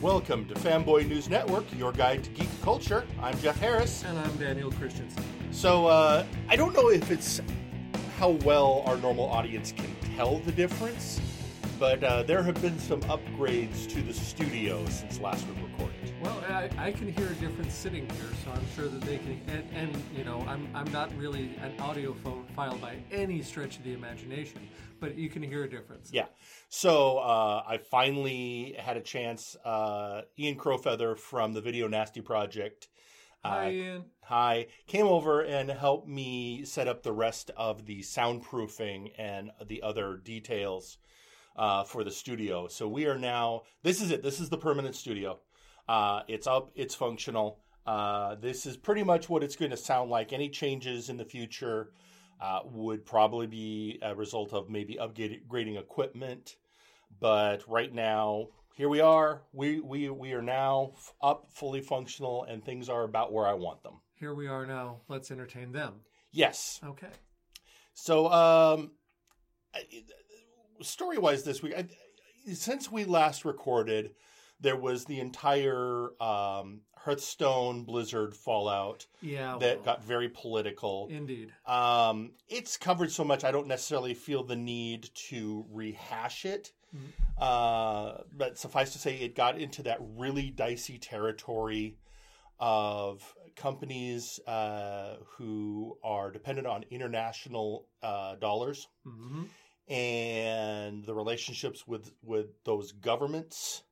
Welcome to Fanboy News Network, your guide to geek culture. I'm Jeff Harris. And I'm Daniel Christensen. So, uh, I don't know if it's how well our normal audience can tell the difference, but uh, there have been some upgrades to the studio since last we recorded. Well, I, I can hear a difference sitting here, so I'm sure that they can. And, and you know, I'm, I'm not really an audiophone file by any stretch of the imagination, but you can hear a difference. Yeah. So uh, I finally had a chance. Uh, Ian Crowfeather from the Video Nasty Project. uh, Hi, Ian. Hi, came over and helped me set up the rest of the soundproofing and the other details uh, for the studio. So we are now. This is it. This is the permanent studio. Uh, it's up. It's functional. Uh, this is pretty much what it's going to sound like. Any changes in the future uh, would probably be a result of maybe upgrading equipment. But right now, here we are. We we we are now up, fully functional, and things are about where I want them. Here we are now. Let's entertain them. Yes. Okay. So, um, story wise, this week, I, since we last recorded, there was the entire um, Hearthstone Blizzard fallout Yeah. that well, got very political. Indeed. Um, it's covered so much, I don't necessarily feel the need to rehash it. Mhm. Uh, but suffice to say, it got into that really dicey territory of companies uh, who are dependent on international uh, dollars hmm and the relationships with with those governments,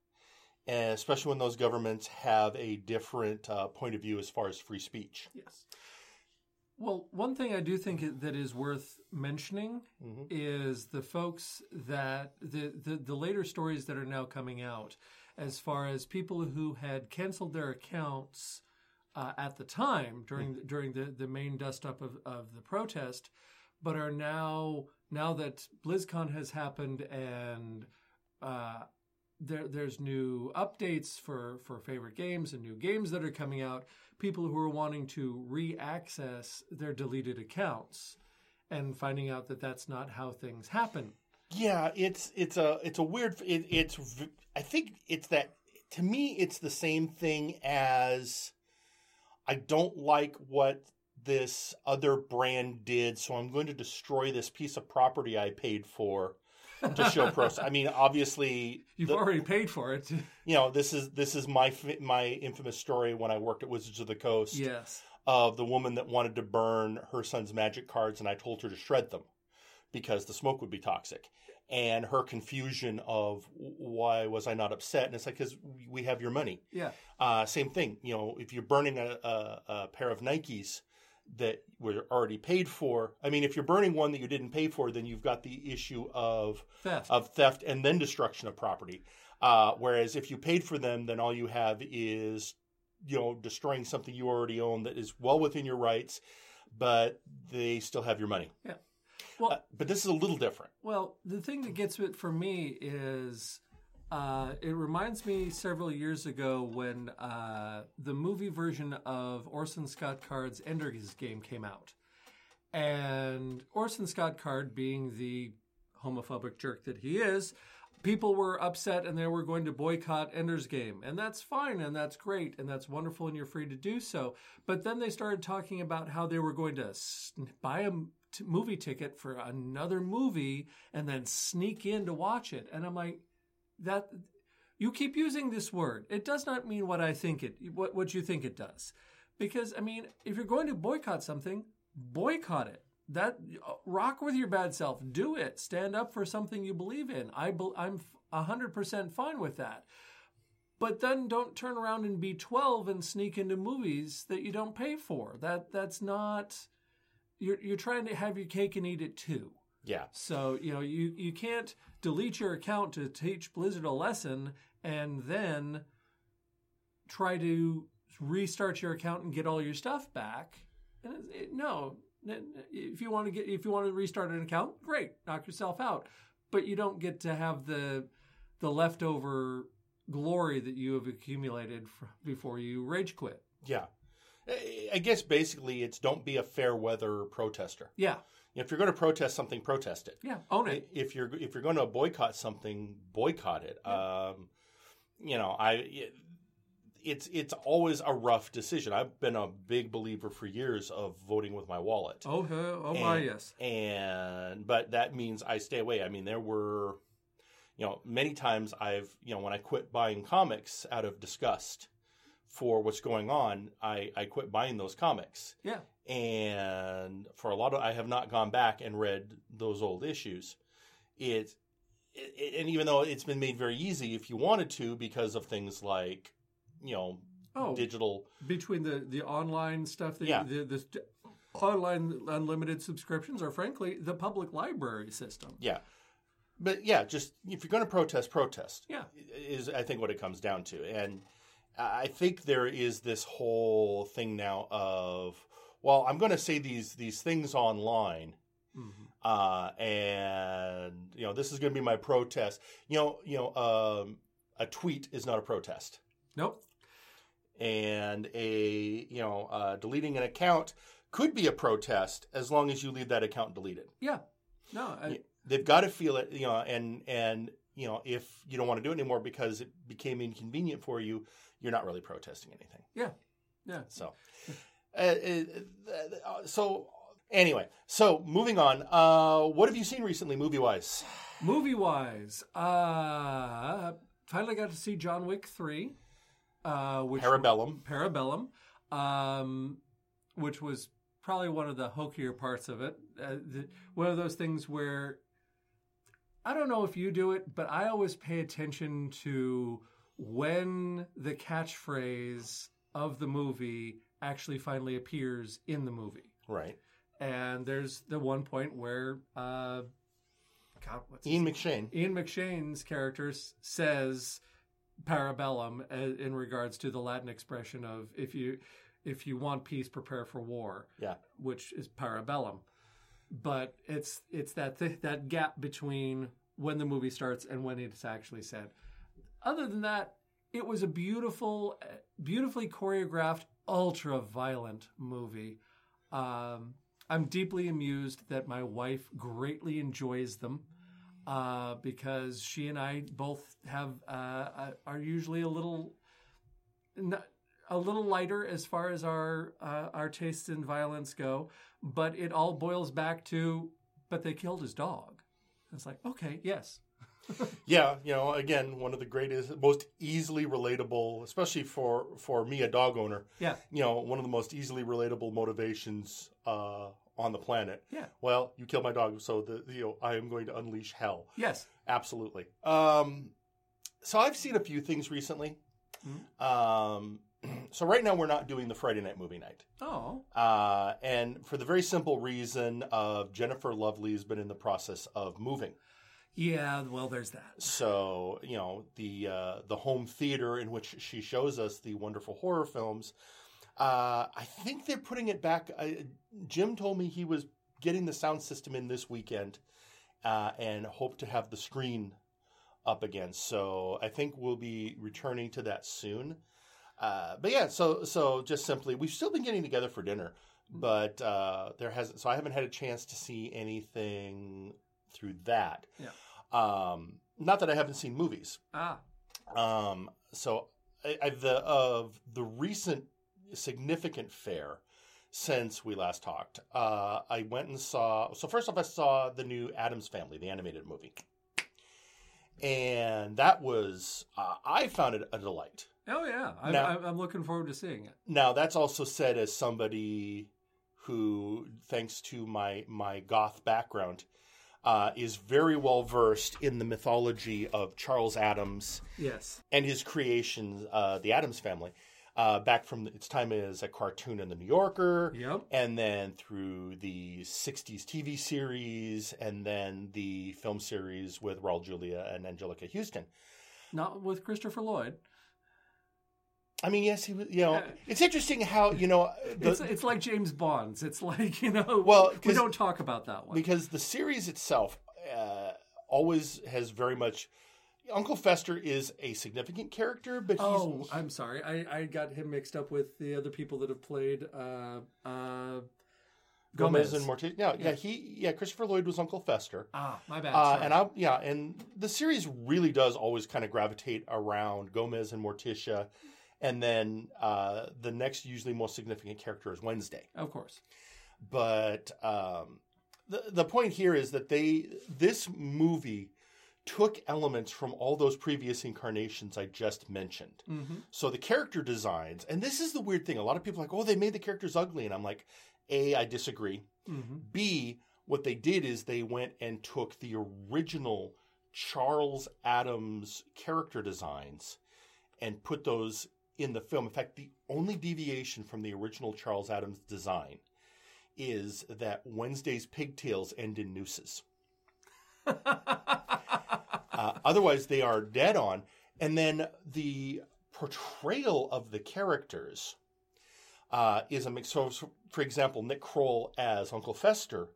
and especially when those governments have a different uh, point of view as far as free speech. Yes. Well, one thing I do think that is worth mentioning hmm is the folks that the, the the later stories that are now coming out as far as people who had canceled their accounts uh, at the time during the, during the, the main dust up of, of the protest but are now now that BlizzCon has happened and uh, there there's new updates for for favorite games and new games that are coming out people who are wanting to re-access their deleted accounts and finding out that that's not how things happen. Yeah, it's it's a it's a weird. It, it's I think it's that to me it's the same thing as I don't like what this other brand did, so I'm going to destroy this piece of property I paid for to show pros. I mean, obviously, You've the- already paid for it. you know this is this is my my infamous story when I worked at Wizards of the Coast yes. of the woman that wanted to burn her son's magic cards, and I told her to shred them because the smoke would be toxic. And her confusion of why was I not upset? And it's like because we have your money. Yeah. Uh, same thing. You know, if you're burning a, a, a pair of Nikes that were already paid for, I mean, if you're burning one that you didn't pay for, then you've got the issue of Theft. of theft and then destruction of property. Uh, whereas if you paid for them, then all you have is, you know, destroying something you already own that is well within your rights, but they still have your money. Yeah. Well, Uh, but this is a little different. Well, the thing that gets it for me is uh, it reminds me several years ago when uh, the movie version of Orson Scott Card's Ender's Game came out. And Orson Scott Card, being the homophobic jerk that he is, people were upset and they were going to boycott Ender's Game. And that's fine and that's great and that's wonderful and you're free to do so. But then they started talking about how they were going to buy a t- movie ticket for another movie and then sneak in to watch it. And I'm like, that you keep using this word. It does not mean what I think it what what you think it does. Because I mean, if you're going to boycott something, boycott it. That rock with your bad self. Do it. Stand up for something you believe in. I I'm hundred percent fine with that. But then don't turn around and be 12 and sneak into movies that you don't pay for. That that's not. You're you're trying to have your cake and eat it too. Yeah. So, you know, you, you can't delete your account to teach Blizzard a lesson and then try to restart your account and get all your stuff back. And it, it, no, if you want to get if you want to restart an account, great, knock yourself out. But you don't get to have the the leftover glory that you have accumulated f- before you rage quit. Yeah. I- I guess basically it's don't be a fair weather protester. Yeah, If you're going to protest something, protest it. yeah, own it. If you're if you're going to boycott something, boycott it. Um, you know, I it's it's always a rough decision. I've been a big believer for years of voting with my wallet. Oh, oh my And- yes. and but that means I stay away. I mean, there were, you know, many times I've, you know, when I quit buying comics out of disgust for what's going on, I I quit buying those comics, Yeah. And for a lot of, I have not gone back and read those old issues. It, it and even though it's been made very easy if you wanted to because of things like, you know, Oh, digital between the the online stuff, the, Yeah. the, the online unlimited subscriptions, or frankly, the public library system. Yeah. But yeah, just if you're going to protest, protest. Yeah. Is I think what it comes down to. And I think there is this whole thing now of well, I'm going to say these these things online Mhm. uh, and you know, this is going to be my protest. You know, you know, um, a tweet is not a protest. Nope. And a, you know, uh, deleting an account could be a protest as long as you leave that account deleted. Yeah. No. I, they've got to feel it, you know, and and you know, if you don't want to do it anymore because it became inconvenient for you, you're not really protesting anything. Yeah. Yeah. So, uh, uh, uh, so anyway, so moving on. Uh, what have you seen recently, movie wise? Movie wise, uh, finally got to see John Wick three, uh, which Parabellum. Parabellum, um, which was probably one of the hokier parts of it. Uh, the, one of those things where I don't know if you do it, but I always pay attention to when the catchphrase of the movie actually finally appears in the movie. Right. And there's the one point where, uh, God, what's Ian McShane. Ian McShane's character says parabellum uh, in regards to the Latin expression of if you if you want peace, prepare for war. Yeah. which is parabellum. But it's it's that th- that gap between when the movie starts and when it's actually said. Other than that, it was a beautiful, uh, beautifully choreographed, ultra violent movie. Um, I'm deeply amused that my wife greatly enjoys them uh, because she and I both have uh, are usually a little a little lighter as far as our uh, our tastes in violence go, but it all boils back to but they killed his dog. It's like okay, yes, Yeah, you know, again, one of the greatest, most easily relatable, especially for for me, a dog owner. yeah, You know, one of the most easily relatable motivations uh, on the planet. yeah, Well, you killed my dog, so the you know I am going to unleash hell. yes, Absolutely. Um, so I've seen a few things recently. Um, so right now we're not doing the Friday night movie night, oh, uh, and for the very simple reason of Jennifer Lovely has been in the process of moving. Yeah. Well, there's that. So you know the uh, the home theater in which she shows us the wonderful horror films. Uh, I think they're putting it back. I, Jim told me he was getting the sound system in this weekend, uh, and hope to have the screen up again. So I think we'll be returning to that soon. Uh, but yeah, so so just simply, we've still been getting together for dinner, but uh, there hasn't. So I haven't had a chance to see anything through that. Yeah. Um, not that I haven't seen movies. Ah, Um, so I, I, the of the recent significant fair since we last talked, uh, I went and saw. So first off, I saw the new Addams Family, the animated movie, and that was uh, I found it a delight. oh yeah. I'm, Now- I'm, looking forward to seeing it. Now that's also said as somebody who, thanks to my my goth background, uh, is very well versed in the mythology of Charles Addams Yes. and his creations, uh, the Addams Family, uh, back from its time as a cartoon in the New Yorker, Yep. and then through the '60s TV series, and then the film series with Raul Julia and Anjelica Huston. Not with Christopher Lloyd. I mean, yes, he was. You know, Yeah. it's interesting how you know the, It's it's like James Bond's. It's like you know. Well, we don't talk about that one. because the series itself uh, always has very much. Uncle Fester is a significant character, but he's Oh, I'm sorry. I, I got him mixed up with the other people that have played uh, uh, Gomez, Gomez. and Morticia. Yeah, yeah, he yeah Christopher Lloyd was Uncle Fester. Ah, my bad. Uh, and I yeah, and the series really does always kind of gravitate around Gomez and Morticia, and then uh, the next usually most significant character is Wednesday. of course. But um, the the point here is that they this movie took elements from all those previous incarnations I just mentioned. hmm So the character designs, and this is the weird thing. A lot of people are like, oh, they made the characters ugly, and I'm like, a, I disagree. hmm B, what they did is they went and took the original Charles Addams character designs and put those in the film. In fact, the only deviation from the original Charles Addams design is that Wednesday's pigtails end in nooses. Uh, otherwise, they are dead on. And then the portrayal of the characters uh, is a mix. So, for example, Nick Kroll as Uncle Fester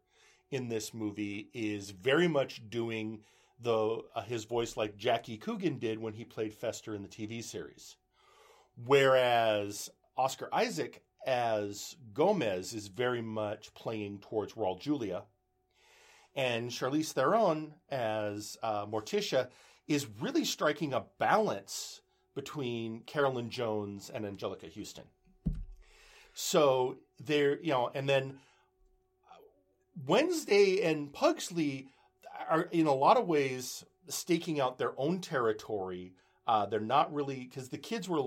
in this movie is very much doing the uh, his voice like Jackie Coogan did when he played Fester in the TV series, whereas Oscar Isaac as Gomez is very much playing towards Raul Julia, and Charlize Theron as uh, Morticia is really striking a balance between Carolyn Jones and Anjelica Huston. So there, you know, and then Wednesday and Pugsley are in a lot of ways staking out their own territory. Uh, they're not really because the kids were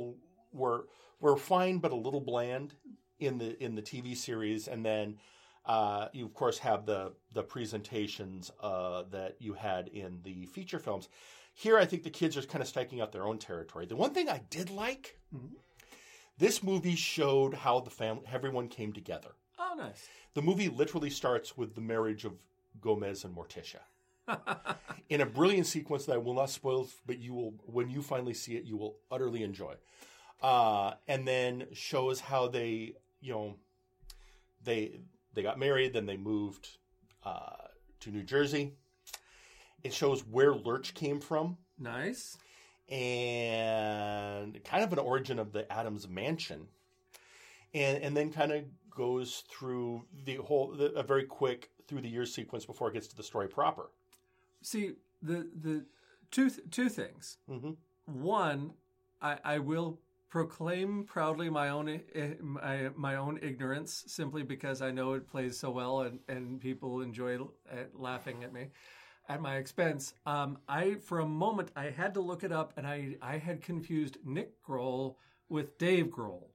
were were fine, but a little bland in the in the TV series, and then uh, you of course have the the presentations uh, that you had in the feature films. Here, I think the kids are kind of staking out their own territory. The one thing I did like, Mhm. this movie showed how the family everyone came together. Oh, nice. The movie literally starts with the marriage of Gomez and Morticia in a brilliant sequence that I will not spoil, but you will, when you finally see it, you will utterly enjoy. Uh, and then shows how they, you know, they they got married, then they moved uh, to New Jersey. It shows where Lurch came from nice. and kind of an origin of the Addams Mansion, and and then kind of goes through the whole the, a very quick through the years sequence before it gets to the story proper. See the the two th- two things. hmm One, I, I will proclaim proudly my own eh, my, my own ignorance simply because I know it plays so well and, and people enjoy uh, laughing at me at my expense. Um, I for a moment I had to look it up and I I had confused Nick Grohl with Dave Grohl.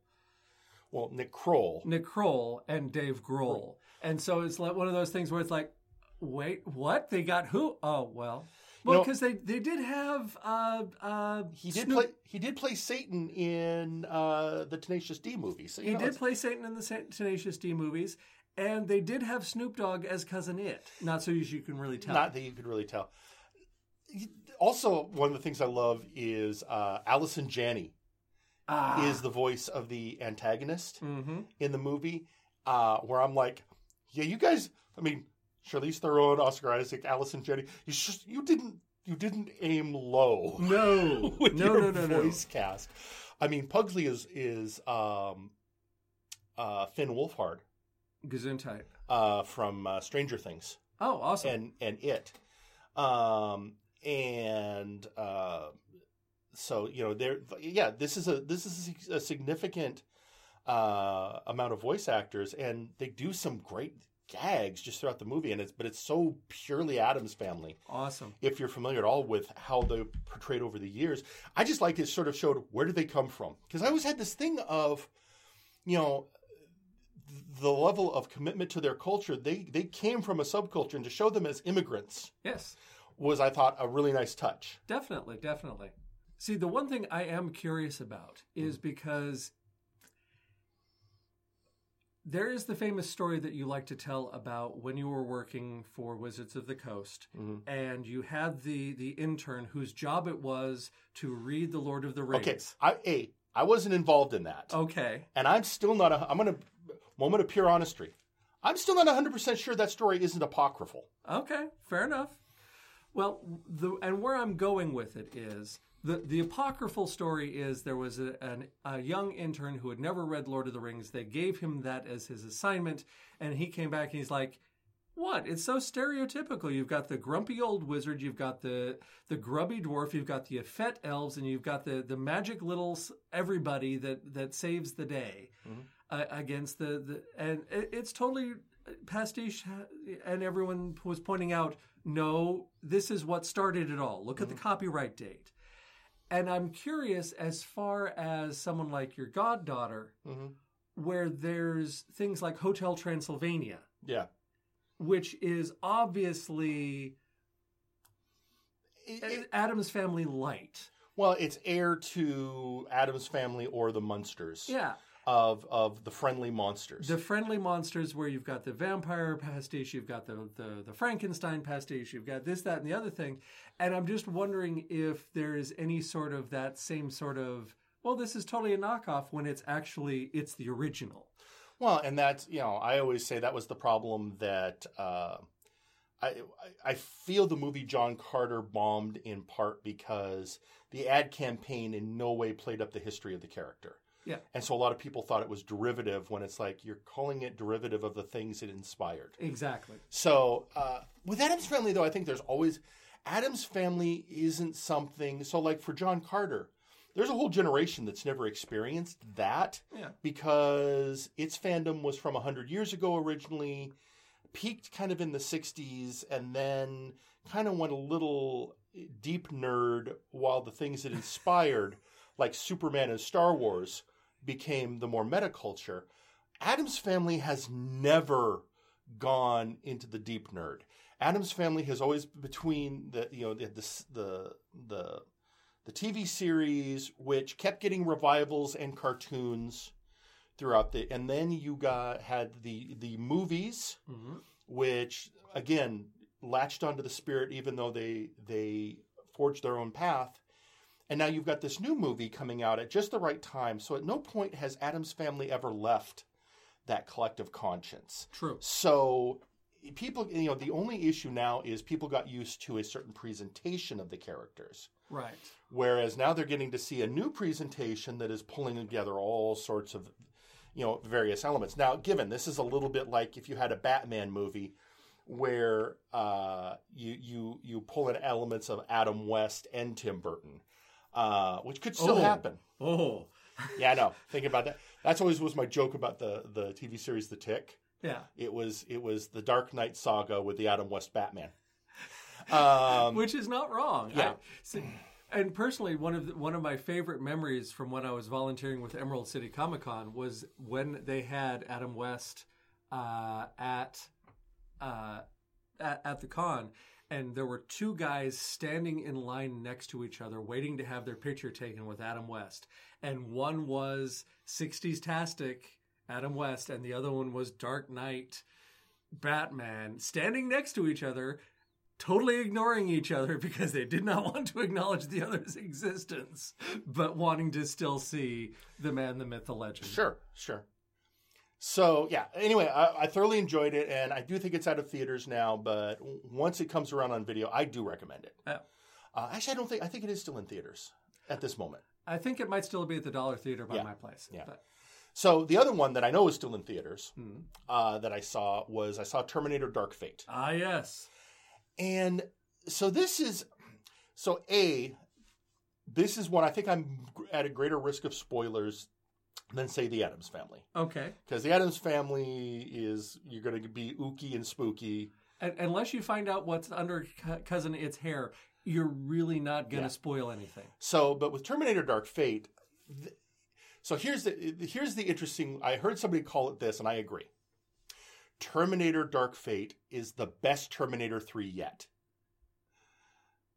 Well, Nick Kroll. Nick Kroll and Dave Grohl. And so it's like one of those things where it's like, wait, what? They got who? Oh, well. Well, because they, they did have uh, uh, He did Snoop- play. He did play Satan in uh, the Tenacious D movie. So He know, did it's- play Satan in the Sa- Tenacious D movies, and they did have Snoop Dogg as cousin It. Not so you can really tell. Not that you could really tell. Also, one of the things I love is uh, Allison Janney ah. is the voice of the antagonist hmm in the movie. Uh, where I'm like, yeah, you guys. I mean, Charlize Theron, Oscar Isaac, Allison Janney. You just you didn't you didn't aim low. No, with no, your no, no, no. voice cast. I mean, Pugsley is is um, uh, Finn Wolfhard Gesundheit. uh, from uh, Stranger Things Oh, awesome. and and it, um, and uh, so you know there. Yeah, this is a this is a significant uh, amount of voice actors, and they do some great gags just throughout the movie. And it's but it's so purely Addams Family awesome. if you're familiar at all with how they portrayed over the years. I just like it sort of showed where did they come from? Because I always had this thing of, you know, the level of commitment to their culture. They they came from a subculture, and to show them as immigrants Yes. was, I thought, a really nice touch. Definitely, definitely. See, the one thing I am curious about is hmm. because there is the famous story that you like to tell about when you were working for Wizards of the Coast Mhm. and you had the the intern whose job it was to read the Lord of the Rings. Okay, I, I wasn't involved in that, Okay. and I'm still not. A, I'm gonna moment of pure honesty. I'm still not 100 percent sure that story isn't apocryphal. Okay, fair enough. Well, the and where I'm going with it is The the apocryphal story is there was a, an, a young intern who had never read Lord of the Rings. They gave him that as his assignment, and he came back and he's like, "What? It's so stereotypical. You've got the grumpy old wizard, you've got the the grubby dwarf, you've got the effete elves, and you've got the the magic little everybody that that saves the day uh, against the the and it, it's totally pastiche. And everyone was pointing out, no, this is what started it all. Look at the copyright date." And I'm curious, as far as someone like your goddaughter, Mhm. where there's things like Hotel Transylvania, Yeah. which is obviously It- it- Addams Family light. well, it's heir to Addams family or the Munsters Yeah. Of of the friendly monsters. The friendly monsters, where you've got the vampire pastiche, you've got the, the, the Frankenstein pastiche, you've got this, that, and the other thing. And I'm just wondering if there is any sort of that same sort of, well, this is totally a knockoff when it's actually, it's the original. Well, and that's you know, I always say that was the problem that uh, I I- I feel the movie John Carter bombed in part because the ad campaign in no way played up the history of the character. Yeah. And so a lot of people thought it was derivative when it's like you're calling it derivative of the things it inspired. Exactly. So uh, with Addams Family, though, I think there's always Addams Family isn't something. So like for John Carter, there's a whole generation that's never experienced that Yeah. because its fandom was from 100 years ago originally, peaked kind of in the 60s, and then kind of went a little deep nerd while the things it inspired, like Superman and Star Wars, became the more meta culture. Addams Family has never gone into the deep nerd. Addams Family has always between the you know the the the, the TV series, which kept getting revivals and cartoons throughout the, and then you got had the the movies, hmm which again latched onto the spirit, even though they they forged their own path. And now you've got this new movie coming out at just the right time. So at no point has Addams family ever left that collective conscience. True. So people, you know, the only issue now is people got used to a certain presentation of the characters. Right. Whereas now they're getting to see a new presentation that is pulling together all sorts of, you know, various elements. Now, given this is a little bit like if you had a Batman movie where uh, you you you pull in elements of Adam West and Tim Burton, uh, which could still Oh. happen. Oh. Yeah, I know. Think about that. That's always was my joke about the the TV series The Tick. Yeah. It was it was the Dark Knight saga with the Adam West Batman. Um, Which is not wrong. Yeah. I- see, and personally, one of the, one of my favorite memories from when I was volunteering with Emerald City Comic Con was when they had Adam West uh, at, uh, at at the con, and there were two guys standing in line next to each other, waiting to have their picture taken with Adam West, and one was '60s tastic Adam West, and the other one was Dark Knight Batman, standing next to each other totally ignoring each other because they did not want to acknowledge the other's existence, but wanting to still see the man, the myth, the legend. Sure, sure. So yeah. Anyway, I, I thoroughly enjoyed it, and I do think it's out of theaters now. But once it comes around on video, I do recommend it. Yeah. Uh, actually, I don't think I think it is still in theaters at this moment. I think it might still be at the Dollar Theater by Yeah. my place. Yeah. But, So the other one that I know is still in theaters Hmm. uh, that I saw was I saw Terminator: Dark Fate, ah, yes. and so this is so a this is one I think I'm at a greater risk of spoilers than say the Addams Family Okay. because the Addams Family is you're going to be ooky and spooky. And, unless you find out what's under cousin It's hair, you're really not going to Yeah. spoil anything. So, but with Terminator: Dark Fate, th- so here's the here's the interesting. I heard somebody call it this, and I agree. Terminator: Dark Fate is the best Terminator Three yet.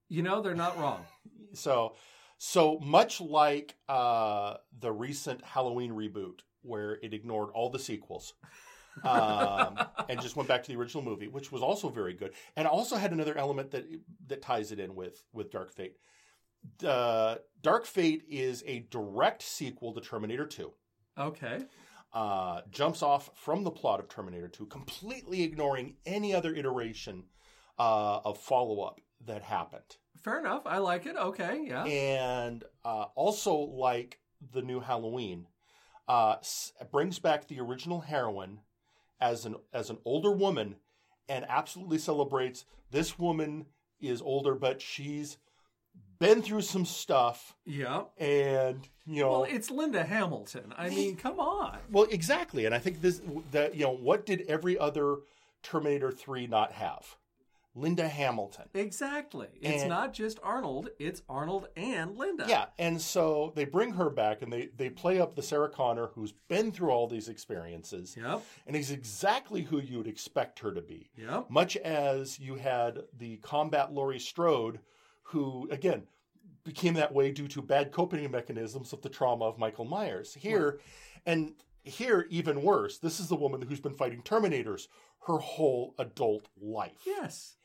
You know, they're not wrong. So, so much like uh, the recent Halloween reboot, where it ignored all the sequels. um, and just went back to the original movie, which was also very good, and also had another element that that ties it in with with Dark Fate. Uh, Dark Fate is a direct sequel to Terminator Two. Okay. Uh, jumps off from the plot of Terminator Two, completely ignoring any other iteration uh, of follow up that happened. Fair enough. I like it. Okay. Yeah. and uh, also like the new Halloween, uh, brings back the original heroine as an as an older woman, and absolutely celebrates this woman is older, but she's been through some stuff, yeah. and you know, Well, it's Linda Hamilton. I mean, come on. well, exactly. And I think this that you know, what did every other Terminator three not have? Linda Hamilton. Exactly. It's And- not just Arnold, it's Arnold and Linda. Yeah, and so they bring her back and they they play up the Sarah Connor who's been through all these experiences Yep. and is exactly who you would expect her to be. Yep. Much as you had the combat Laurie Strode, who again became that way due to bad coping mechanisms of the trauma of Michael Myers. Here, and here even worse. This is the woman who's been fighting Terminators her whole adult life Yes.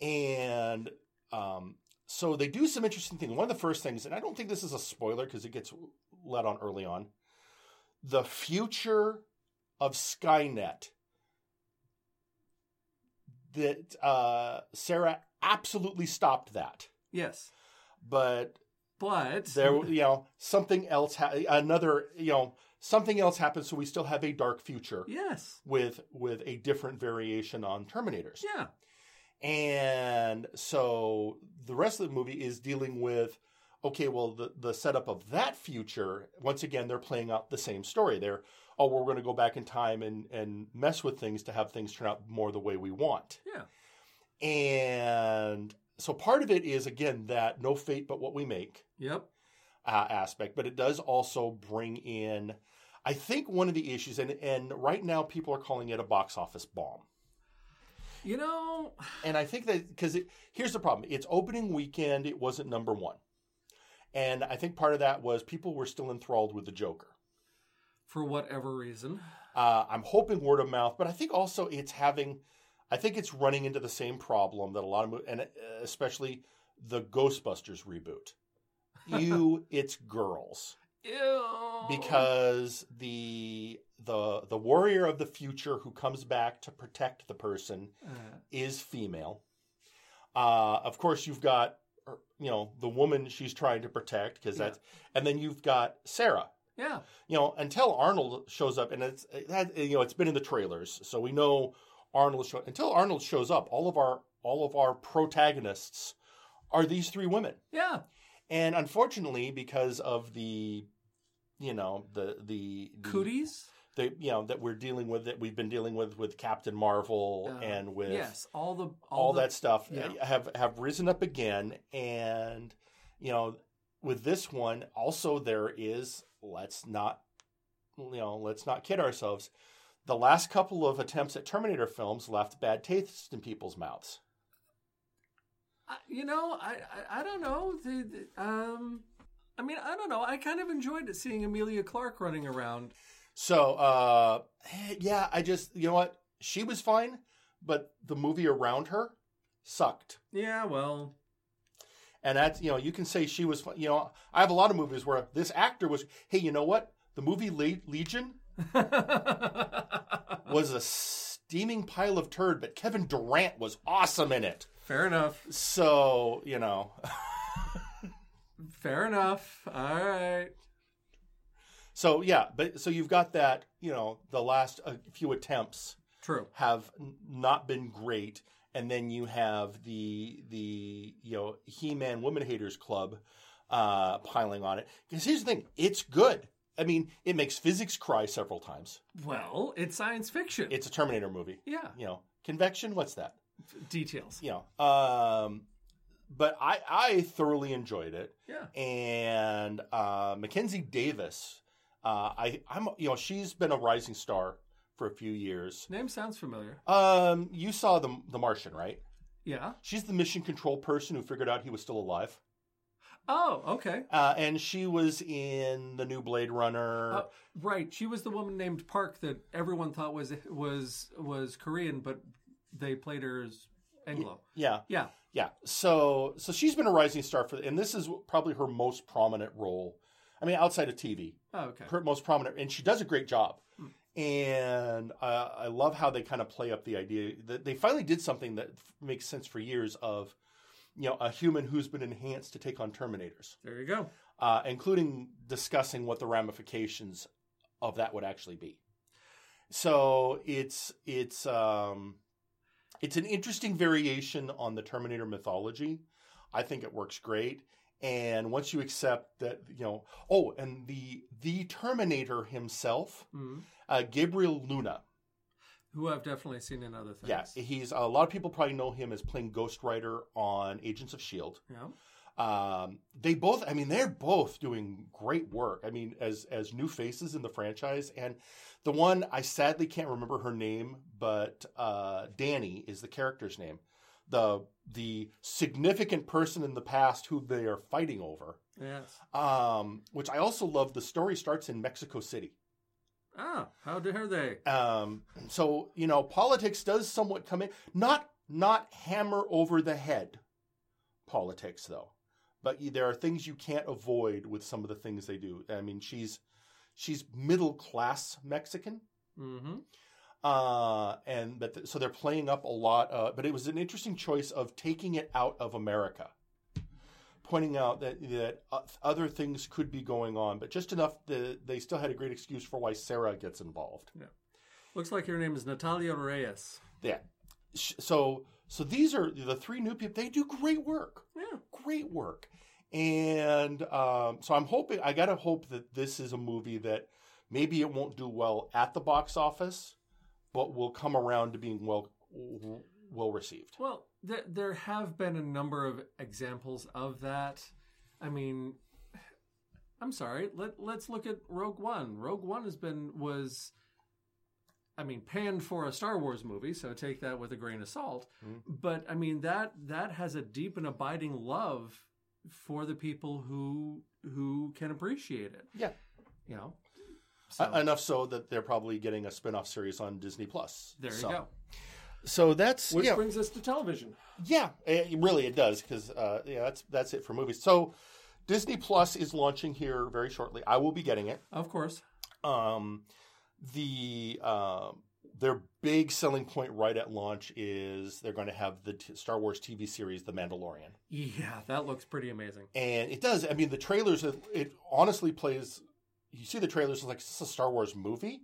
And um, so they do some interesting things. One of the first things, and I don't think this is a spoiler because it gets let on early on, the future of Skynet that uh, Sarah absolutely stopped that, Yes. but But there, you know, something else, ha- another, you know, something else happened, so we still have a dark future Yes. with with a different variation on Terminators. Yeah. And so the rest of the movie is dealing with okay, well, the, the setup of that future, once again, they're playing out the same story. They're, oh, we're going to go back in time and, and mess with things to have things turn out more the way we want. Yeah. And so part of it is, again, that no fate but what we make Yep. uh, aspect, but it does also bring in, I think, one of the issues, and, and right now people are calling it a box office bomb. You know, And I think that because here's the problem: it's opening weekend. It wasn't number one, and I think part of that was people were still enthralled with the Joker. for whatever reason. Uh, I'm hoping word of mouth, but I think also it's having, I think it's running into the same problem that a lot of, and uh, especially the Ghostbusters reboot. You, it's girls Ew. because the the the warrior of the future who comes back to protect the person Uh, is female. Uh, of course, you've got er, you know the woman she's trying to protect because Yeah. that's, and then you've got Sarah. yeah. You know, until Arnold shows up, and it's it had, you know it's been in the trailers, so we know Arnold show, until Arnold shows up. All of our all of our protagonists are these three women, Yeah. and unfortunately, because of the you know the the, the Cooties? The you know that we're dealing with that we've been dealing with with Captain Marvel Uh, and with yes, all the all, the, that stuff yeah. have have risen up again and you know with this one also there is let's not you know let's not kid ourselves the last couple of attempts at terminator films left bad taste in people's mouths You know, I I, I don't know. The, the, um, I mean, I don't know. I kind of enjoyed seeing Emilia Clarke running around. So uh yeah i just you know what she was fine but the movie around her sucked Yeah, well, And that's, you know, you can say she was, you know, I have a lot of movies where this actor was, hey, you know what? The movie Le- Legion was a steaming pile of turd, but Kevin Durand was awesome in it. fair enough. So, you know, Fair enough. All right. So yeah, but so you've got that, you know, the last uh, few attempts True. have n- not been great. And then you have the, the, you know, He-Man Woman Haters Club uh, piling on it. Because here's the thing, it's good. I mean, it makes physics cry several times. Well, it's science fiction. It's a Terminator movie. yeah. You know, convection. What's that? Details. You know, um, but I I thoroughly enjoyed it, Yeah. and uh, Mackenzie Davis. Uh, I I'm you know she's been a rising star for a few years. Name sounds familiar. Um, you saw the the Martian, right? Yeah. She's the mission control person who figured out he was still alive, Oh, okay. uh, and she was in the new Blade Runner. Uh, right. She was the woman named Park that everyone thought was was was Korean, but they played her as Anglo. yeah, Yeah. Yeah. So so she's been a rising star for and this is probably her most prominent role. I mean outside of TV. Oh, okay. Her most prominent and she does a great job. Hmm. And uh, I love how they kind of play up the idea that they finally did something that f- makes sense for years of you know, a human who's been enhanced to take on Terminators, There you go. uh, including discussing what the ramifications of that would actually be. So it's it's um, it's an interesting variation on the Terminator mythology. I think it works great. And once you accept that, you know, oh, and the the Terminator himself, Mhm. uh, Gabriel Luna. Who I've definitely seen in other things. Yeah, he's a lot of people probably know him as playing Ghost Rider on Agents of Shield. Yeah. Um, they both, I mean, they're both doing great work. I mean, as as new faces in the franchise, and the one I sadly can't remember her name, but uh, Danny is the character's name. The the significant person in the past who they are fighting over. Yes. Um, which I also love. The story starts in Mexico City. Ah, how dare they? Um, so you know, politics does somewhat come in. Not not hammer over the head politics though, but there are things you can't avoid with some of the things they do. I mean, she's she's middle class Mexican. Mm-hmm. Uh, and but th- so they're playing up a lot. Uh, but it was an interesting choice of taking it out of America, pointing out that that uh, other things could be going on, but just enough that they still had a great excuse for why Sarah gets involved. Looks like your name is Natalia Reyes. Yeah. So so these are the three new people. They do great work. Yeah. Great work. And um, so I'm hoping. I gotta hope that this is a movie that maybe it won't do well at the box office, but will come around to being well well received. Well, there, there have been a number of examples of that. I mean, I'm sorry. Let Let's look at Rogue One. Rogue One has been was, I mean, panned for a Star Wars movie, so take that with a grain of salt. Mhm. But I mean that that has a deep and abiding love for the people who who can appreciate it. Yeah. You know. Uh, enough so that they're probably getting a spin-off series on Disney Plus. there you So- go. So that's Which yeah. brings us to television. Yeah, it, really it does because uh, yeah, that's that's it for movies. So Disney Plus is launching here very shortly. I will be getting it. Of course. Um, the uh, their big selling point right at launch is they're going to have the t- Star Wars TV series The Mandalorian, Yeah, that looks pretty amazing. and it does. I mean, the trailers it, it honestly plays. You see the trailers, it's like is this a Star Wars movie?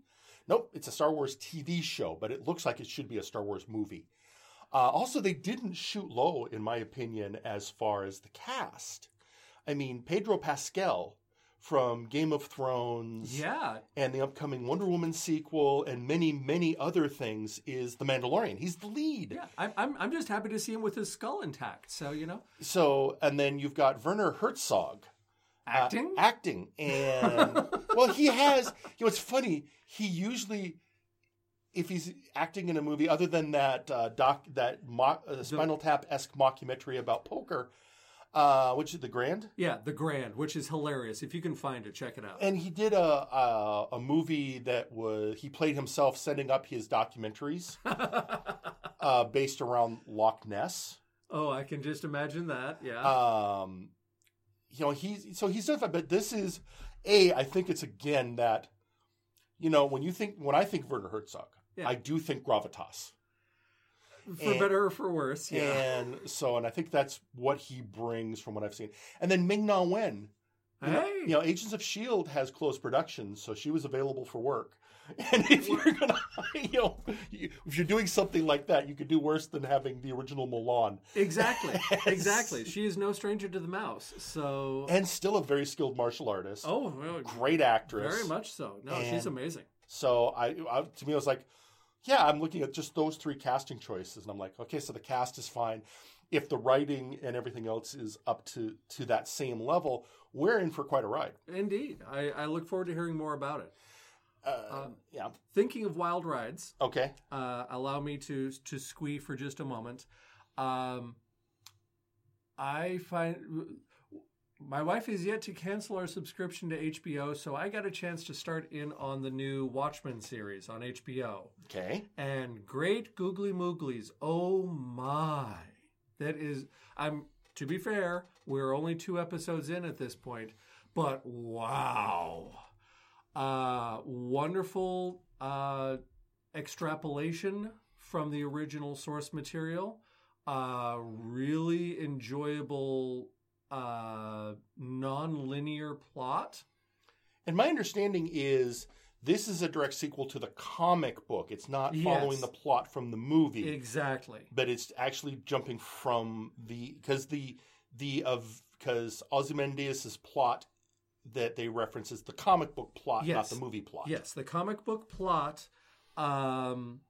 Nope, it's a Star Wars TV show, but it looks like it should be a Star Wars movie. Uh, also, they didn't shoot low, in my opinion, as far as the cast. I mean, Pedro Pascal from Game of Thrones Yeah, and the upcoming Wonder Woman sequel and many, many other things is the Mandalorian. He's the lead. Yeah, I'm, I'm, I'm just happy to see him with his skull intact. So, you know, So, and then you've got Werner Herzog. Uh, acting? acting. And, well, he has, you know, it's funny. He usually, if he's acting in a movie other than that uh, doc, that mo- uh, Spinal Tap esque mockumentary about poker, uh, which is The Grand. yeah, The Grand, which is hilarious. If you can find it, check it out. And he did a, a a movie that was he played himself setting up his documentaries uh, based around Loch Ness. oh, I can just imagine that. Yeah. Um, you know he's so he's fine, but this is a I think it's again that you know when you think when I think Werner Herzog, Yeah. I do think gravitas, for and- better or for worse. Yeah. and so and I think that's what he brings from what I've seen. And then Ming Na Wen, you know, hey. you know, Agents of Shield has closed production, so she was available for work. And if you're gonna, you know, if you're doing something like that, you could do worse than having the original Mulan. Exactly. exactly. She is no stranger to the mouse. So. and still a very skilled martial artist, oh, well, great actress. very much so. No, she's amazing. So I, I, to me, I was like, yeah, I'm looking at just those three casting choices, and I'm like, okay, so the cast is fine. If the writing and everything else is up to to that same level, we're in for quite a ride. Indeed. I, I look forward to hearing more about it. Uh, Um, yeah. Thinking of wild rides, Okay. uh, allow me to to squee for just a moment. Um, I find my wife is yet to cancel our subscription to HBO, so I got a chance to start in on the new Watchmen series on HBO. Okay. And great googly mooglies, oh my! That is, I'm to be fair, we're only two episodes in at this point, but wow, uh, wonderful uh, extrapolation from the original source material. uh, really enjoyable uh, non-linear plot. And my understanding is this is a direct sequel to the comic book. It's not following Yes. the plot from the movie, Exactly. but it's actually jumping from the because the the of because Ozymandias' plot that they reference is the comic book plot, not the movie plot. Yes, the comic book plot, um,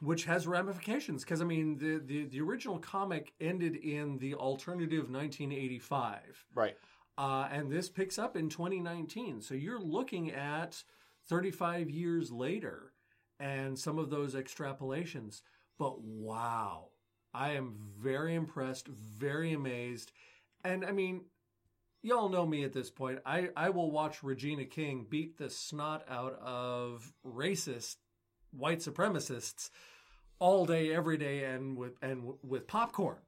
which has ramifications. Because I mean, the, the the original comic ended in the alternative 1985. Right. Uh, and this picks up in 2019. So you're looking at 35 years later and some of those extrapolations. But wow, I am very impressed, very amazed. And I mean, y'all know me at this point. I, I will watch Regina King beat the snot out of racist white supremacists all day, every day, and with and with popcorn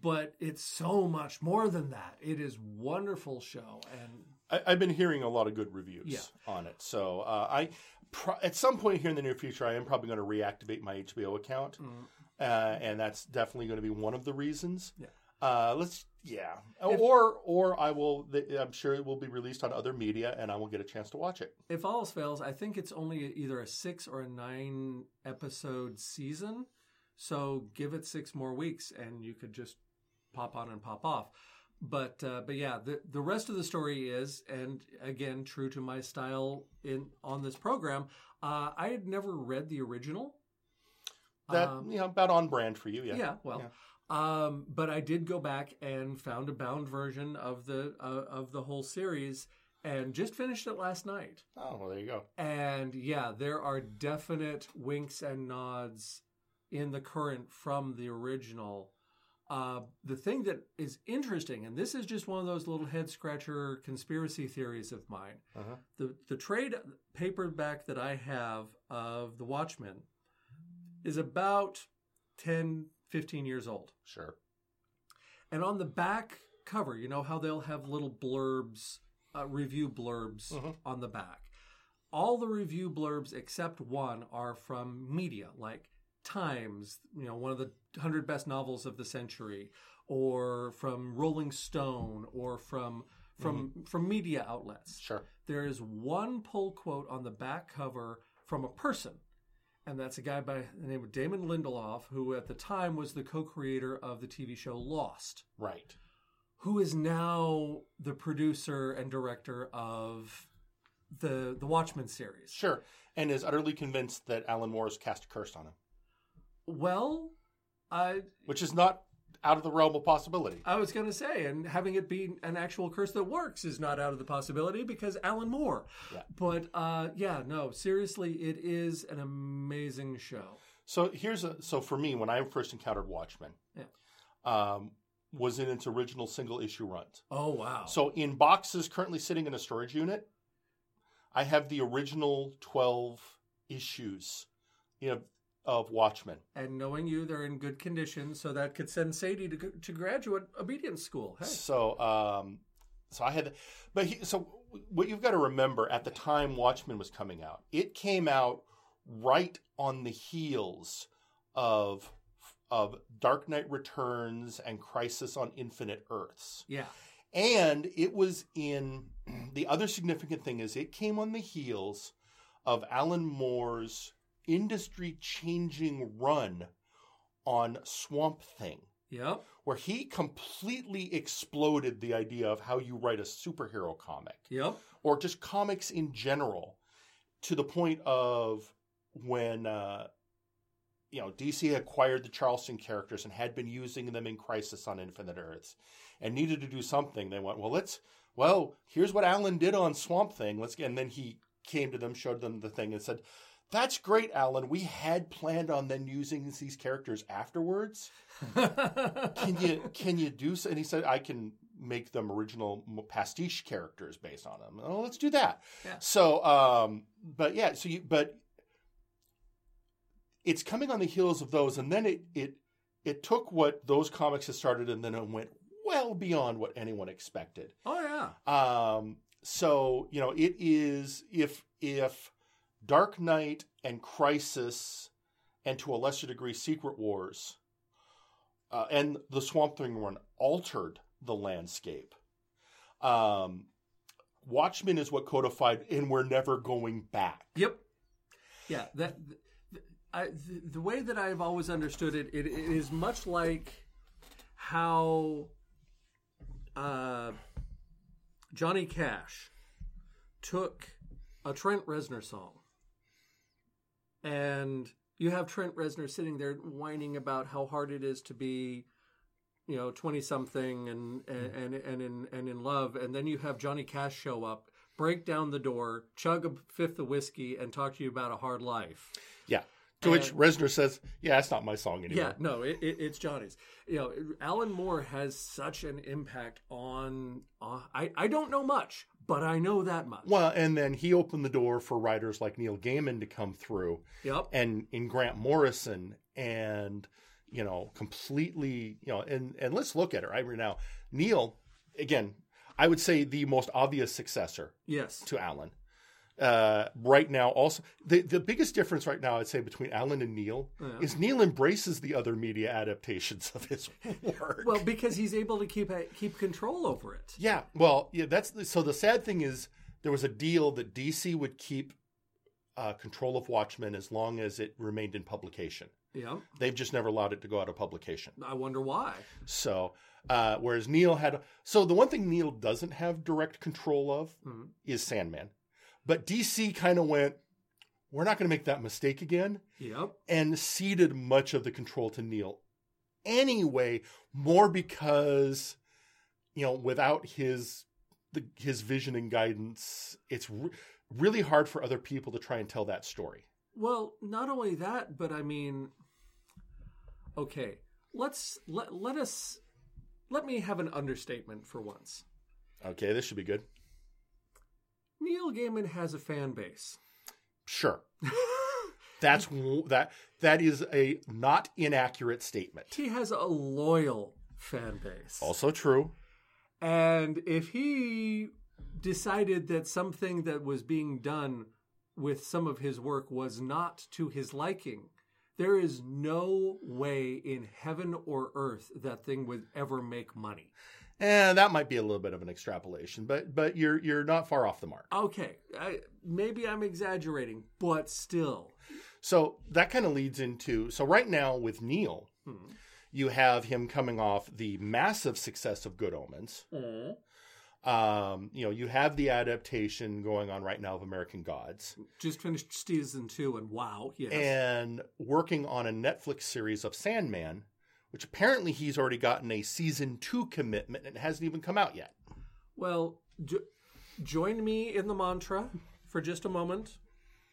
but it's so much more than that. It is wonderful show, and I, I've been hearing a lot of good reviews Yeah. on it. So uh, I, pro- at some point here in the near future, I am probably going to reactivate my HBO account, Mm. uh, and that's definitely going to be one of the reasons. Yeah. Uh, let's yeah, If- or or I will. I'm sure it will be released on other media, and I will get a chance to watch it. if all else fails, I think it's only either a six or a nine episode season. So give it six more weeks, and you could just pop on and pop off. But uh, but yeah, the the rest of the story is, and again, true to my style in on this program, uh, I had never read the original. That Um, you know about on brand for you. Yeah. Yeah, well, um, but I did go back and found a bound version of the uh, of the whole series, and just finished it last night. Oh, well, there you go. And yeah, there are definite winks and nods in the current from the original. Uh, the thing that is interesting, and this is just one of those little head scratcher conspiracy theories of mine, Uh-huh. the the trade paperback that I have of The Watchmen is about 10, 15 years old. Sure. And on the back cover, you know how they'll have little blurbs, uh, review blurbs Mhm. on the back. All the review blurbs except one are from media, like Times, you know, one of the 100 best novels of the century, or from Rolling Stone, or from from from media outlets. Sure. There is one pull quote on the back cover from a person, and that's a guy by the name of Damon Lindelof, who at the time was the co-creator of the TV show Lost, Right. who is now the producer and director of the the Watchmen series. Sure. And is utterly convinced that Alan Moore's cast a curse on him, Well, I which is not out of the realm of possibility. I was going to say, and having it be an actual curse that works is not out of the possibility because Alan Moore. Yeah. But uh, yeah, no, seriously, it is an amazing show. So here's a so for me when I first encountered Watchmen, Yeah. um, was in its original single issue run. Oh wow! So in boxes currently sitting in a storage unit, I have the original twelve issues, you know, of Watchmen. and knowing you, they're in good condition, so that could send Sadie to, to graduate obedience school. Hey, So um, so I had, but he, so what you've got to remember at the time Watchmen was coming out, it came out right on the heels of of Dark Knight Returns and Crisis on Infinite Earths. yeah, And it was in the other significant thing is it came on the heels of Alan Moore's industry changing run on Swamp Thing, yep, where he completely exploded the idea of how you write a superhero comic yep, or just comics in general to the point of when uh, you know DC acquired the Charlton characters and had been using them in Crisis on Infinite Earths and needed to do something. They went, well, let's well, here's what Alan did on Swamp Thing. Let's get, and then he came to them, showed them the thing, and said. That's great, Alan. We had planned on then using these characters afterwards. Can you can you do so? And he said, I can make them original pastiche characters based on them. Oh, let's do that. Yeah. So, um, but yeah, so you, but it's coming on the heels of those, and then it it it took what those comics had started, and then it went well beyond what anyone expected. oh yeah, Um, so you know, it is if if Dark Knight and Crisis, and to a lesser degree Secret Wars, uh, and the Swamp Thing run altered the landscape. Um, Watchmen is what codified, and we're never going back. Yep. Yeah. That. I, the, way that I've always understood it, it, it is much like how uh, Johnny Cash took a Trent Reznor song, and you have Trent Reznor sitting there whining about how hard it is to be, you know, twenty something and and and and in and in love, and then you have Johnny Cash show up, break down the door, chug a fifth of whiskey, and talk to you about a hard life. Yeah. To which Reznor says, "Yeah, it's not my song anymore." Yeah, no, it, it, it's Johnny's. You know, Alan Moore has such an impact on. Uh, I I don't know much, but I know that much. Well, and then he opened the door for writers like Neil Gaiman to come through, Yep. and in Grant Morrison, and you know, completely, you know, and and let's look at it right now. Neil, again, I would say the most obvious successor Yes. to Alan. Uh, right now, also the the biggest difference right now, I'd say, between Alan and Neil Yeah. is Neil embraces the other media adaptations of his work. Well, because he's able to keep keep control over it. Yeah, well, yeah, that's so. The sad thing is, there was a deal that DC would keep uh, control of Watchmen as long as it remained in publication. Yeah. They've just never allowed it to go out of publication. I wonder why. So, uh, whereas Neil had, so the one thing Neil doesn't have direct control of Mhm. is Sandman, but DC kind of went, we're not going to make that mistake again, Yep. and ceded much of the control to Neil. Anyway, more because you know, without his the, his vision and guidance, it's re- really hard for other people to try and tell that story. Well, not only that, but I mean, okay, let's let let us let me have an understatement for once. Okay, this should be good. Neil Gaiman has a fan base. Sure. That's that that is a not inaccurate statement. He has a loyal fan base. Also true. And if he decided that something that was being done with some of his work was not to his liking, there is no way in heaven or earth that thing would ever make money. And that might be a little bit of an extrapolation, but but you're you're not far off the mark. Okay, I, maybe I'm exaggerating, but still. So that kind of leads into so right now with Neil, Hmm. you have him coming off the massive success of Good Omens. Um, you know, you have the adaptation going on right now of American Gods, Just finished season two, and wow, yes. and working on a Netflix series of Sandman, which apparently he's already gotten a season two commitment and it hasn't even come out yet. Well, jo- join me in the mantra for just a moment.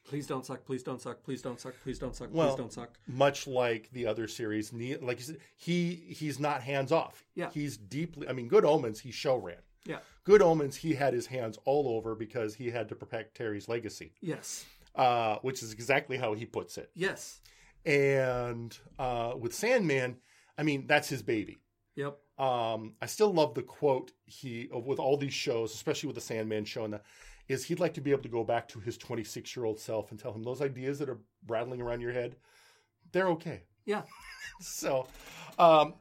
Please don't suck. Please don't suck. Please don't suck. Please don't suck. Well- please don't suck. Much like the other series, like you said, he he's not hands off. Yeah. he's deeply. I mean, Good Omens, he show ran. Yeah. Good Omens, he had his hands all over because he had to protect Terry's legacy, Yes. uh, which is exactly how he puts it. Yes. And uh, with Sandman, I mean, that's his baby. Yep. Um, I still love the quote he with all these shows, especially with the Sandman show, and the, is he'd like to be able to go back to his 26 year old self and tell him those ideas that are rattling around your head, they're okay. Yeah. So, um,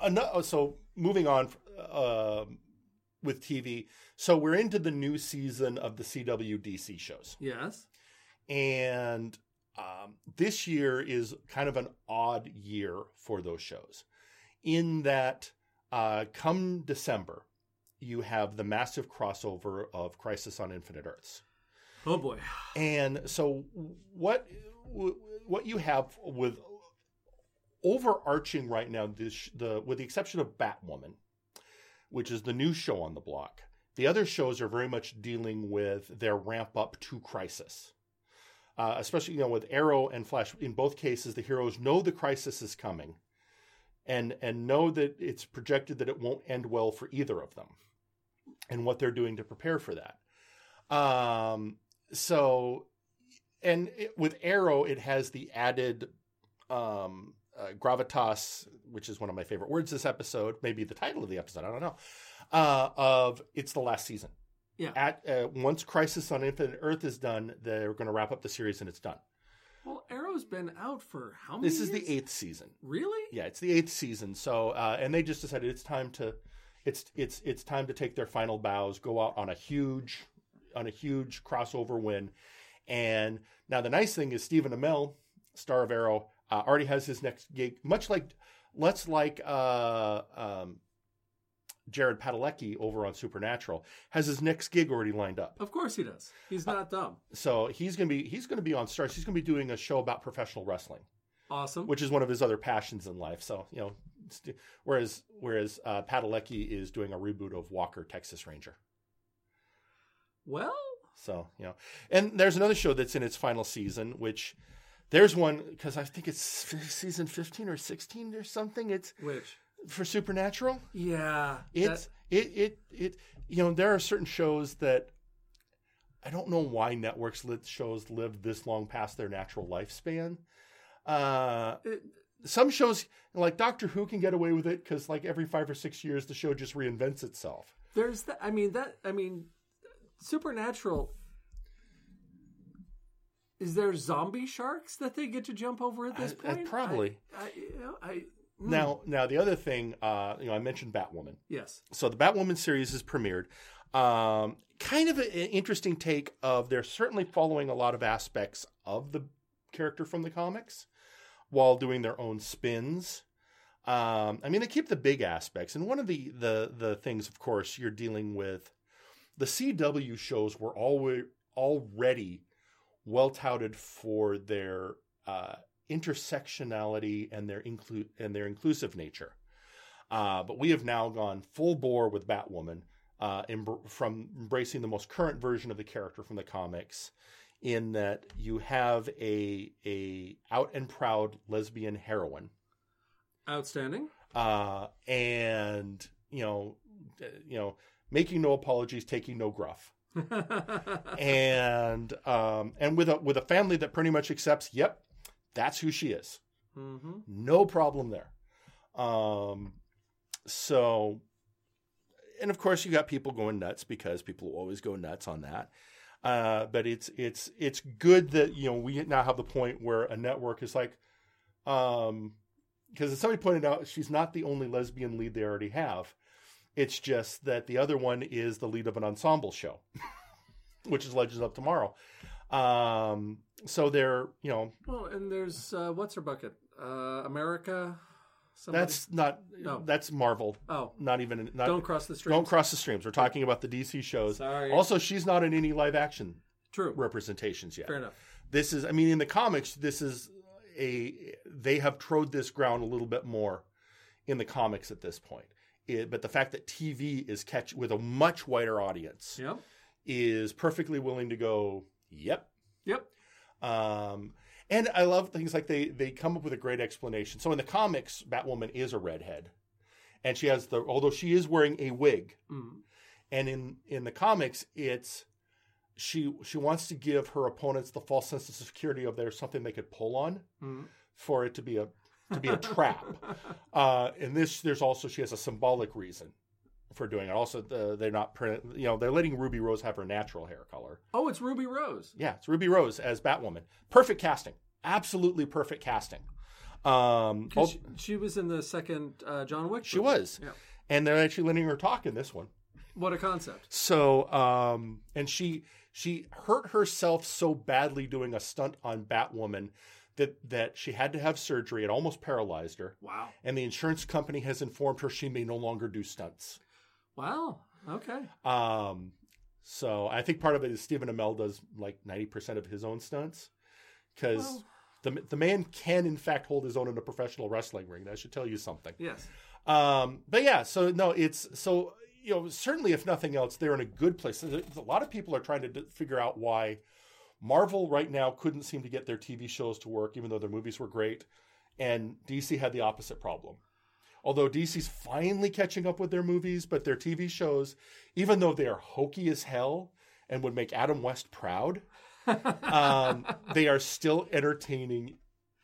ano- so moving on um with TV. So we're into the new season of the CW DC shows, Yes. and um, this year is kind of an odd year for those shows, in that uh, come December, you have the massive crossover of Crisis on Infinite Earths. Oh boy. And so what what you have with overarching right now this the with the exception of Batwoman, which is the new show on the block. The other shows are very much dealing with their ramp up to crisis. Uh, especially you know with Arrow and Flash in both cases the heroes know the crisis is coming and and know that it's projected that it won't end well for either of them and what they're doing to prepare for that. Um so and it, with arrow it has the added um uh, gravitas which is one of my favorite words this episode maybe the title of the episode i don't know uh of it's the last season Yeah. at uh, once crisis on infinite earth is done they're going to wrap up the series and it's done Well, Arrow show's been out for how many? This is the eighth season. Really? Yeah, it's the eighth season. So, uh, and they just decided it's time to, it's it's it's time to take their final bows, go out on a huge, on a huge crossover win, and now the nice thing is Stephen Amell, star of Arrow, uh, already has his next gig, much like, let's like uh, um, Jared Padalecki over on Supernatural has his next gig already lined up. Of course he does. He's not dumb. So he's gonna be he's gonna be on Starz. He's gonna be doing a show about professional wrestling Awesome. which is one of his other passions in life. So you know, whereas whereas uh, Padalecki is doing a reboot of Walker Texas Ranger. well, So you know, and there's another show that's in its final season, which there's one because I think it's season 15 or 16 or something. It's which? For Supernatural. Yeah. It's it it it you know there are certain shows that I don't know why networks lit shows live this long past their natural lifespan. Uh, it- some shows like Doctor Who can get away with it because like every five or six years the show just reinvents itself. there's that. I mean that. I mean, Supernatural. Is there zombie sharks that they get to jump over at this point? probably. I, I, you know, I hmm. Now, now the other thing, uh, you know, I mentioned Batwoman. Yes. So the Batwoman series is premiered. Um, kind of an interesting take of they're certainly following a lot of aspects of the character from the comics while doing their own spins. Um, I mean, they keep the big aspects, and one of the the the things, of course, you're dealing with. The CW shows were always already well touted for their uh, intersectionality and their include and their inclusive nature. Uh, but we have now gone full bore with Batwoman, uh, embr- from embracing the most current version of the character from the comics, in that you have a a out and proud lesbian heroine, Outstanding. uh, and you know, uh, you know, making no apologies, taking no gruff, and um, and with a with a family that pretty much accepts, yep, that's who she is. hmm No problem there. Um, so, and of course, you got people going nuts because people always go nuts on that. Uh, but it's it's it's good that you know we now have the point where a network is like, um, because as somebody pointed out, she's not the only lesbian lead they already have. It's just that the other one is the lead of an ensemble show, which is Legends of Tomorrow. Um, so they're you know Well, and there's uh, what's her bucket? Uh, America. Somebody? that's not No. that's Marvel. oh, Not even not don't cross the street. Don't cross the streams. We're talking about the DC shows. Sorry. Also, she's not in any live action True. representations yet. Fair enough. This is, I mean, in the comics, this is a they have trod this ground a little bit more in the comics at this point. It, but the fact that TV is catch with a much wider audience Yep. is perfectly willing to go, yep. Yep. Um, and I love things like they they come up with a great explanation. So in the comics, Batwoman is a redhead, and she has the although she is wearing a wig, Mm. and in in the comics it's she she wants to give her opponents the false sense of security of there's something they could pull on Mm. for it to be a to be a trap uh in this there's also she has a symbolic reason for doing it also the, they're not print you know they're letting ruby rose have her natural hair color Oh, it's Ruby Rose. yeah it's ruby rose as batwoman perfect casting absolutely perfect casting um oh, she, she was in the second uh, John Wick. she movie. was Yeah. and they're actually letting her talk in this one What a concept. So, um, and she she hurt herself so badly doing a stunt on Batwoman that that she had to have surgery. It almost paralyzed her, Wow. and the insurance company has informed her she may no longer do stunts. Wow. Okay. Um, so I think part of it is Stephen Amell does like ninety percent of his own stunts because Well- the the man can in fact hold his own in a professional wrestling ring. That should tell you something. Yes. Um, but yeah, so no, it's so you know certainly if nothing else, they're in a good place. A lot of people are trying to d- figure out why Marvel right now couldn't seem to get their TV shows to work, even though their movies were great, and DC had the opposite problem. Although DC's finally catching up with their movies, but their TV shows, even though they are hokey as hell and would make Adam West proud, um, they are still entertaining.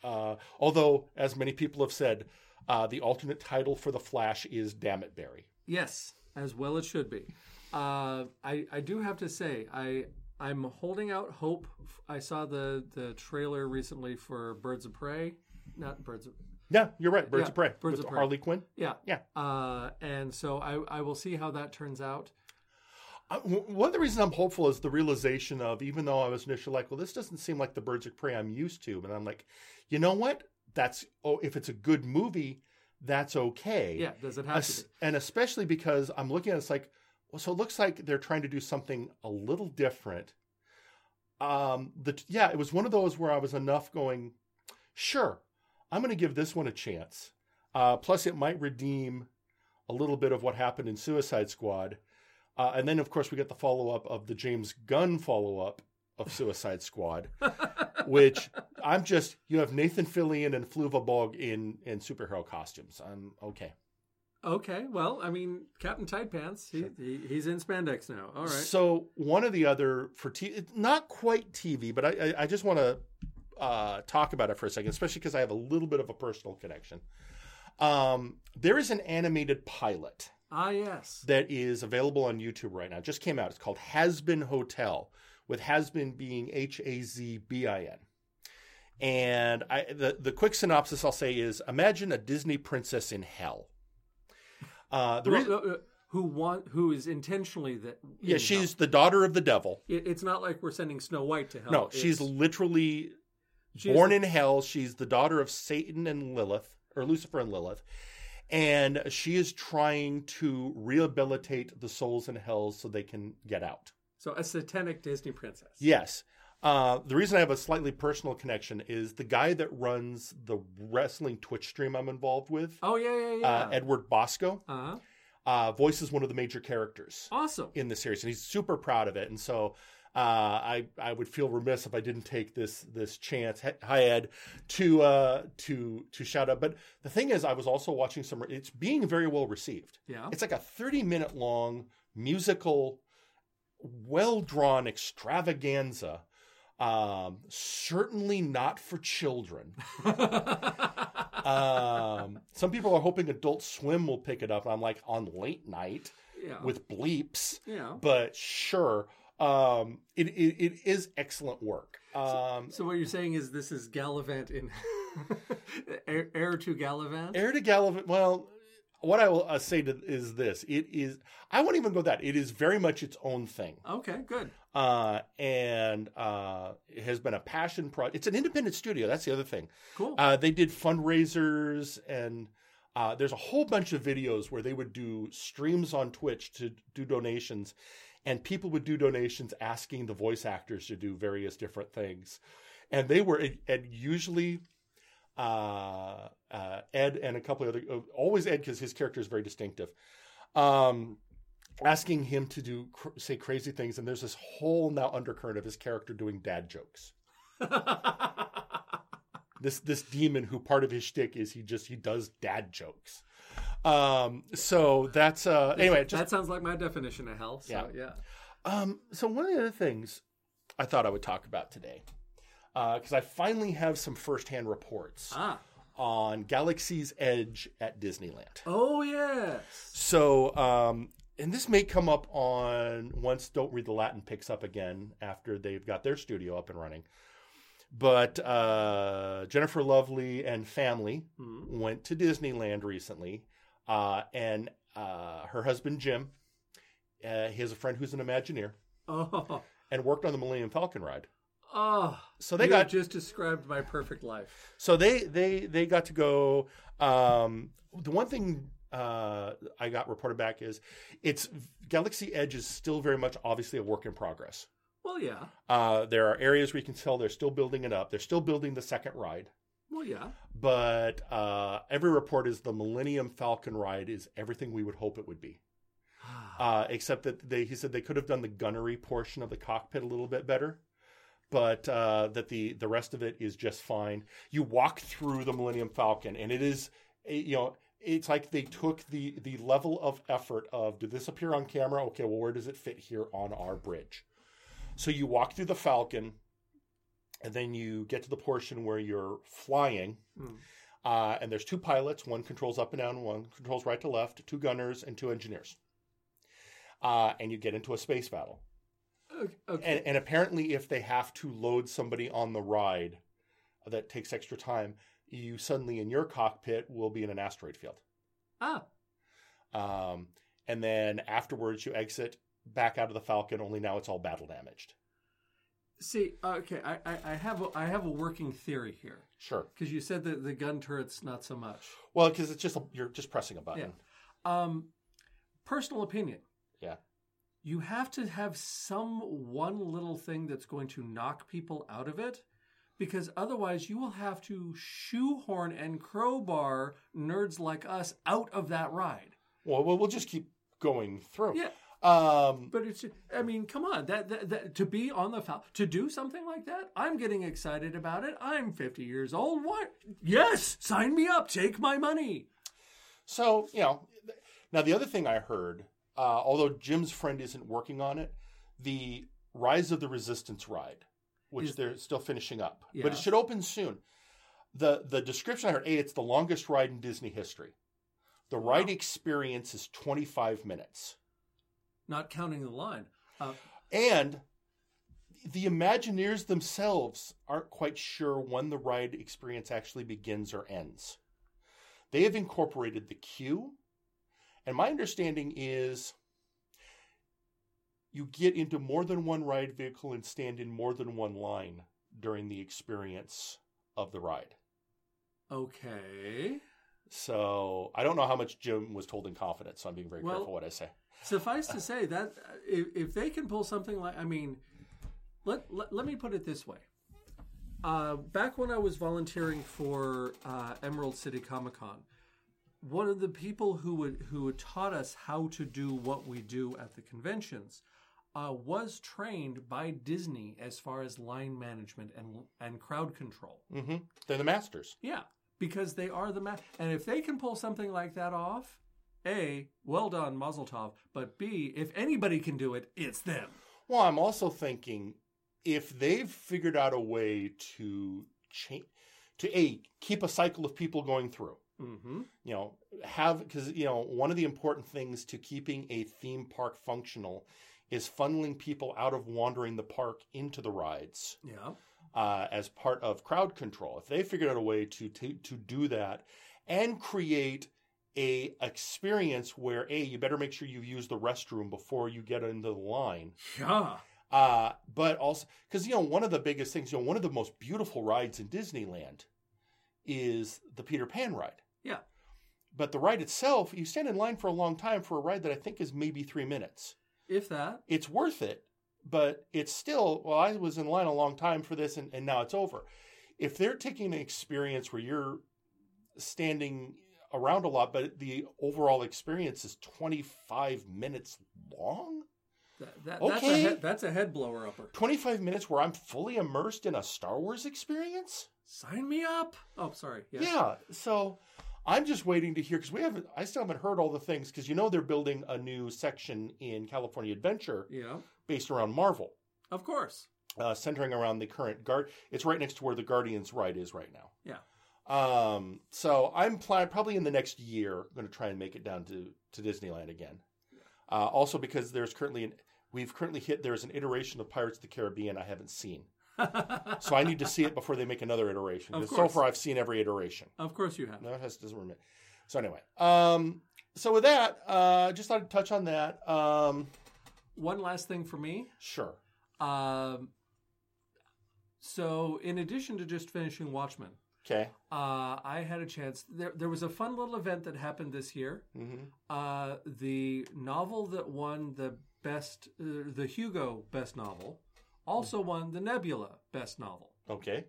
Uh, although, as many people have said, uh, the alternate title for the Flash is "Damn It, Barry." Yes, as well it should be. Uh, I I do have to say I I'm holding out hope. I saw the the trailer recently for Birds of Prey, not Birds of Yeah, you're right. Birds Yeah, of Prey. Birds with of Prey. Harley Quinn. yeah Yeah. Uh, and so I I will see how that turns out. Uh, one of the reasons I'm hopeful is the realization of even though I was initially like, well, this doesn't seem like the Birds of Prey I'm used to, but I'm like, you know what? That's oh, if it's a good movie, that's okay. Yeah, does it have Es- to be? and especially because I'm looking at it, it's like, well, so it looks like they're trying to do something a little different. Um, the yeah, it was one of those where I was enough going, sure, I'm going to give this one a chance. Uh, plus, it might redeem a little bit of what happened in Suicide Squad, uh, and then of course we get the follow up of the James Gunn follow up of Suicide Squad, which I'm just you have Nathan Fillion and Flula Borg in in superhero costumes. I'm okay. Okay, well, I mean, Captain Tight Pants, he, he he's in spandex now. All right. So one of the other for t- not quite TV, but I I, I just want to uh, talk about it for a second, especially because I have a little bit of a personal connection. Um, there is an animated pilot Ah, yes. that is available on YouTube right now. It just came out. It's called Hazbin Hotel, with Hazbin being H A Z B I N. And I the the quick synopsis I'll say is imagine a Disney princess in hell. Uh, the Who, reason, uh, uh, who want who is intentionally that? yeah, she's the daughter of the devil. It, it's not like we're sending Snow White to hell. No, she's literally she's- born in hell. She's the daughter of Satan and Lilith, or Lucifer and Lilith. And she is trying to rehabilitate the souls in hell so they can get out. so a satanic Disney princess. Yes. Uh, the reason I have a slightly personal connection is the guy that runs the wrestling Twitch stream I'm involved with, Oh yeah, yeah, yeah. uh, Edward Bosco, uh-huh. uh, voices one of the major characters Awesome. in the series, and he's super proud of it. And so uh, I I would feel remiss if I didn't take this this chance. Hi Ed, to uh, to to shout out. But the thing is, I was also watching some. It's being very well received. Yeah. It's like a 30 minute long musical, well drawn extravaganza. Um, certainly not for children. Um, some people are hoping Adult Swim will pick it up. I'm like on late night yeah. with bleeps, yeah. but sure. Um, it, it, it is excellent work. Um, So what you're saying is this is Galavant in heir, heir to Galavant? Heir to Galavant. Well, what I will uh, say to, is this: it is. I won't even go that. It is very much its own thing, Okay, good. uh, and uh, it has been a passion project. It's an independent studio. That's the other thing. Cool. Uh, they did fundraisers, and uh, there's a whole bunch of videos where they would do streams on Twitch to do donations, and people would do donations asking the voice actors to do various different things, and they were and usually uh, uh, Ed and a couple of other, uh, always Ed because his character is very distinctive, um, asking him to do cr- say crazy things, and there's this whole now undercurrent of his character doing dad jokes. This this demon who part of his shtick is he just he does dad jokes. Um, so that's uh anyway. Just that sounds like my definition of hell. So, Yeah. yeah. um, so one of the other things I thought I would talk about today, because I finally have some firsthand reports Ah. on Galaxy's Edge at Disneyland. Oh yes. So, um, and this may come up on once Don't Read the Latin picks up again after they've got their studio up and running. But uh, Jennifer Lovely and family Mhm. went to Disneyland recently, uh, and uh, her husband Jim, uh, he has a friend who's an Imagineer Oh. and worked on the Millennium Falcon ride. Oh. So they got just described my perfect life. So they they they got to go. Um, the one thing uh, I got reported back is it's Galaxy Edge is still very much obviously a work in progress. Well, yeah. Uh, there are areas where you can tell they're still building it up. They're still building the second ride, Well, yeah. but uh, every report is the Millennium Falcon ride is everything we would hope it would be. Uh, except that they, he said they could have done the gunnery portion of the cockpit a little bit better, but uh, that the the rest of it is just fine. You walk through the Millennium Falcon, and it is, eh, you know, it's like they took the the level of effort of did this appear on camera? Okay, well, where does it fit here on our bridge? So you walk through the Falcon, and then you get to the portion where you're flying. Hmm. Uh, and there's two pilots. One controls up and down. One controls right to left. Two gunners and two engineers. Uh, and you get into a space battle. Okay. okay. And, and apparently, if they have to load somebody on the ride that takes extra time, you suddenly in your cockpit will be in an asteroid field. ah, Um, and then afterwards, you exit back out of the Falcon. Only now it's all battle damaged. See, okay, I, I, I have a, I have a working theory here Sure. because you said that the gun turrets not so much. Well, because it's just a, you're just pressing a button. Um, personal opinion. Yeah. You have to have some one little thing that's going to knock people out of it because otherwise you will have to shoehorn and crowbar nerds like us out of that ride. Well, we'll, we'll just keep going through. Yeah. Um, But it's, I mean, come on, that, that, that to be on the foul, to do something like that, I'm getting excited about it. I'm 50 years old. What? Yes, sign me up. Take my money. So, you know, now the other thing I heard, uh, although Jim's friend isn't working on it, the Rise of the Resistance ride, which Is- they're still finishing up, Yeah. but it should open soon. The the description I heard, A, it's the longest ride in Disney history. The ride experience is 25 minutes. Not counting the line. Uh, And the Imagineers themselves aren't quite sure when the ride experience actually begins or ends. They have incorporated the queue, and my understanding is you get into more than one ride vehicle and stand in more than one line during the experience of the ride. okay. So I don't know how much Jim was told in confidence, so I'm being very Well- careful what I say. Suffice to say that uh, if, if they can pull something like, I mean, let, let, let me put it this way. Uh, back when I was volunteering for uh, Emerald City Comic Con, one of the people who would who taught us how to do what we do at the conventions uh, was trained by Disney as far as line management and and crowd control. Mm-hmm. They're the masters. Yeah, because they are the ma And if they can pull something like that off, A, well done, Mazel Tov. But B, if anybody can do it, it's them. Well, I'm also thinking if they've figured out a way to change, to a keep a cycle of people going through, Mm-hmm. you know, have because you know one of the important things to keeping a theme park functional is funneling people out of wandering the park into the rides Yeah. uh, as part of crowd control. If they figured out a way to to, to do that and create a experience where a you better make sure you use the restroom before you get into the line Yeah. uh, but also because you know one of the biggest things, you know, one of the most beautiful rides in Disneyland is the Peter Pan ride. Yeah. But the ride itself, you stand in line for a long time for a ride that I think is maybe three minutes. If that. It's worth it, but it's still. Well, I was in line a long time for this, and, and now it's over. If they're taking an experience where you're standing around a lot, but the overall experience is 25 minutes long. that, that that's, a Okay. head, that's a head blower upper. 25 minutes where I'm fully immersed in a Star Wars experience? Sign me up. Oh, sorry. Yes. Yeah. So I'm just waiting to hear because we haven't, I still haven't heard all the things because you know they're building a new section in California Adventure Yeah. based around Marvel, Of course. uh, centering around the current guard. It's right next to where the Guardians ride is right now. Yeah. Um, so I'm pl- probably in the next year going to try and make it down to, to Disneyland again. Uh, also because there's currently an, we've currently hit, there's an iteration of Pirates of the Caribbean I haven't seen. So I need to see it before they make another iteration. Of so far I've seen every iteration. of course you have. No, it has, doesn't remit. So anyway, um, so with that, uh, just thought I'd touch on that. Um, One last thing for me. sure. Um, so, in addition to just finishing Watchmen, Okay. uh, I had a chance. There, there was a fun little event that happened this year. hmm Uh, the novel that won the best, uh, the Hugo Best Novel, also won the Nebula Best Novel. Okay.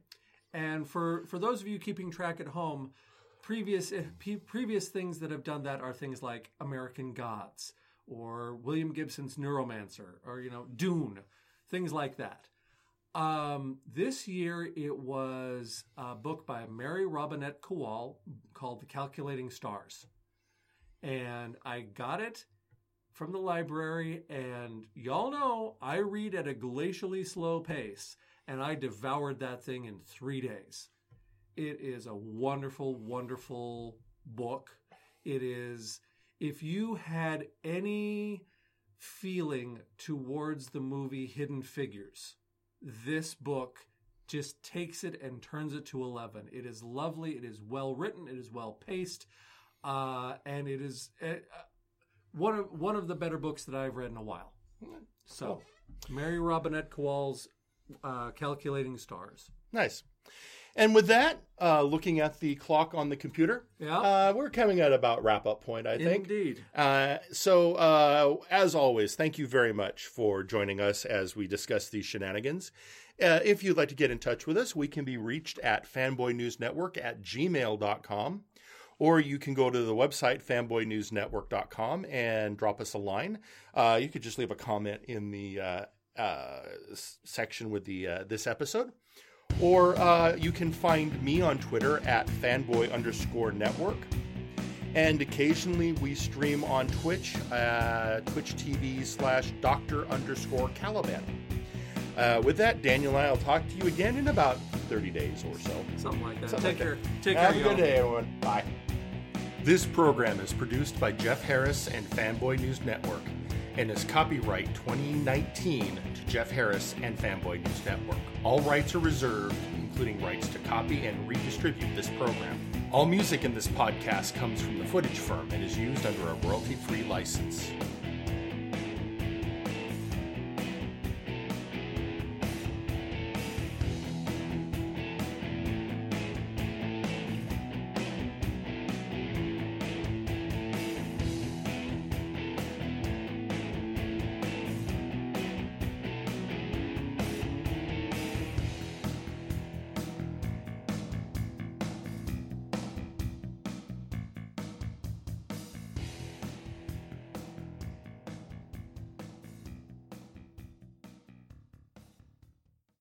And for for those of you keeping track at home, previous eh, previous things that have done that are things like American Gods or William Gibson's Neuromancer or you know Dune, things like that. Um, this year it was a book by Mary Robinette Kowal called The Calculating Stars. And I got it from the library, and y'all know I read at a glacially slow pace, and I devoured that thing in three days. It is a wonderful, wonderful book. It is, if you had any feeling towards the movie Hidden Figures. This book just takes it and turns it to 11. It is lovely, it is well written, it is well paced, uh, and it is uh, one of one of the better books that I've read in a while. So, Mary Robinette Kowal's uh, Calculating Stars. Nice. And with that, uh, looking at the clock on the computer, Yeah. uh, we're coming at about wrap up point, I think. Indeed. Uh, so, uh, as always, thank you very much for joining us as we discuss these shenanigans. Uh, if you'd like to get in touch with us, we can be reached at fanboynewsnetwork at gmail.com, or you can go to the website fanboynewsnetwork.com and drop us a line. Uh, you could just leave a comment in the uh, uh, section with the uh, this episode. Or uh, you can find me on Twitter at fanboy underscore network. And occasionally we stream on Twitch, uh, Twitch TV slash Doctor underscore Caliban. Uh, with that, Daniel and I will talk to you again in about 30 days or so. Something like that. Something Take like care. that. Take Have care, a good day, everyone. Bye. This program is produced by Jeff Harris and Fanboy News Network and is copyright 2019 to Jeff Harris and Fanboy News Network. All rights are reserved, including rights to copy and redistribute this program. All music in this podcast comes from the Footage Firm and is used under a royalty free license.